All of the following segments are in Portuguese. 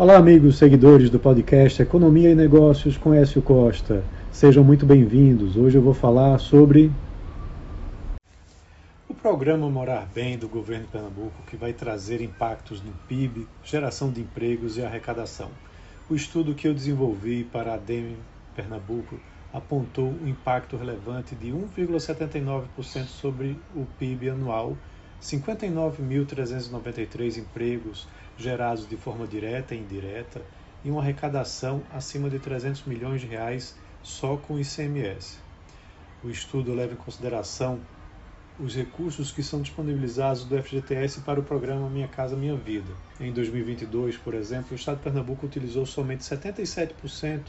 Olá, amigos seguidores do podcast Economia e Negócios com Écio Costa. Sejam muito bem-vindos. Hoje eu vou falar sobre o programa Morar Bem do governo de Pernambuco, que vai trazer impactos no PIB, geração de empregos e arrecadação. O estudo que eu desenvolvi para a DEM Pernambuco apontou um impacto relevante de 1,79% sobre o PIB anual 59.393 empregos gerados de forma direta e indireta e uma arrecadação acima de 300 milhões de reais só com o ICMS. O estudo leva em consideração os recursos que são disponibilizados do FGTS para o programa Minha Casa Minha Vida. Em 2022, por exemplo, o Estado de Pernambuco utilizou somente 77%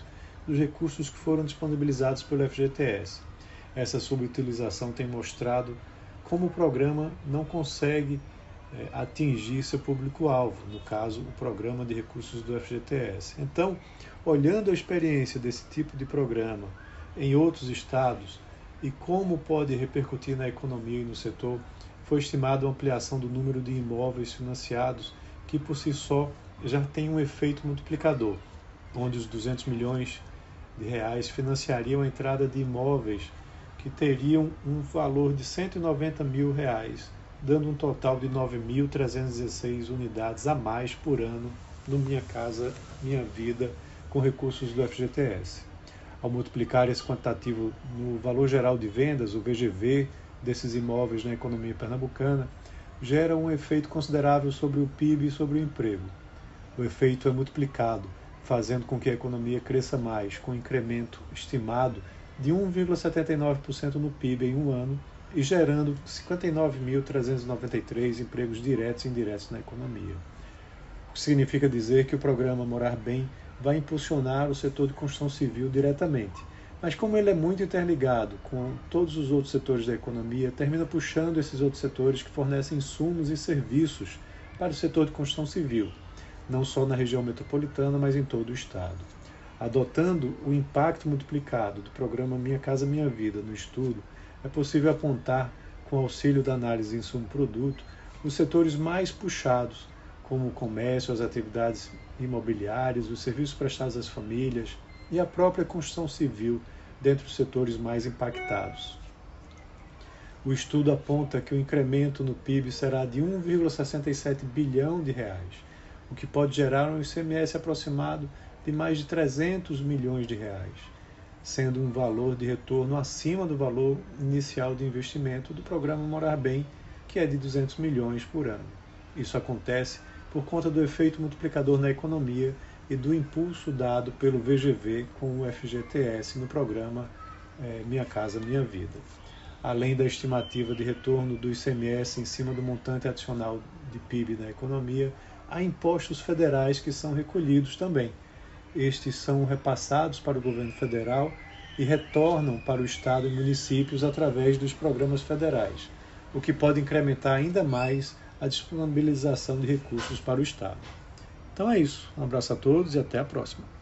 dos recursos que foram disponibilizados pelo FGTS. Essa subutilização tem mostrado como o programa não consegue é, atingir seu público-alvo, no caso, o programa de recursos do FGTS. Então, olhando a experiência desse tipo de programa em outros estados e como pode repercutir na economia e no setor, foi estimada a ampliação do número de imóveis financiados, que por si só já tem um efeito multiplicador, onde os 200 milhões de reais financiariam a entrada de imóveis que teriam um valor de 190 mil reais, dando um total de 9.316 unidades a mais por ano no Minha Casa Minha Vida com recursos do FGTS. Ao multiplicar esse quantitativo no valor geral de vendas, o VGV, desses imóveis na economia pernambucana, gera um efeito considerável sobre o PIB e sobre o emprego. O efeito é multiplicado, fazendo com que a economia cresça mais, com incremento estimado de 1,79% no PIB em um ano e gerando 59.393 empregos diretos e indiretos na economia. O que significa dizer que o programa Morar Bem vai impulsionar o setor de construção civil diretamente. Mas como ele é muito interligado com todos os outros setores da economia, termina puxando esses outros setores que fornecem insumos e serviços para o setor de construção civil, não só na região metropolitana, mas em todo o estado. Adotando o impacto multiplicado do programa Minha Casa Minha Vida no estudo, é possível apontar, com auxílio da análise insumo-produto, os setores mais puxados, como o comércio, as atividades imobiliárias, os serviços prestados às famílias e a própria construção civil, dentre os setores mais impactados. O estudo aponta que o incremento no PIB será de 1,67 bilhão de reais, o que pode gerar um ICMS aproximado de mais de 300 milhões de reais, sendo um valor de retorno acima do valor inicial de investimento do programa Morar Bem, que é de 200 milhões por ano. Isso acontece por conta do efeito multiplicador na economia e do impulso dado pelo VGV com o FGTS no programa é, Minha Casa Minha Vida. Além da estimativa de retorno do ICMS em cima do montante adicional de PIB na economia, há impostos federais que são recolhidos também, estes são repassados para o governo federal e retornam para o Estado e municípios através dos programas federais, o que pode incrementar ainda mais a disponibilização de recursos para o Estado. Então é isso. Um abraço a todos e até a próxima.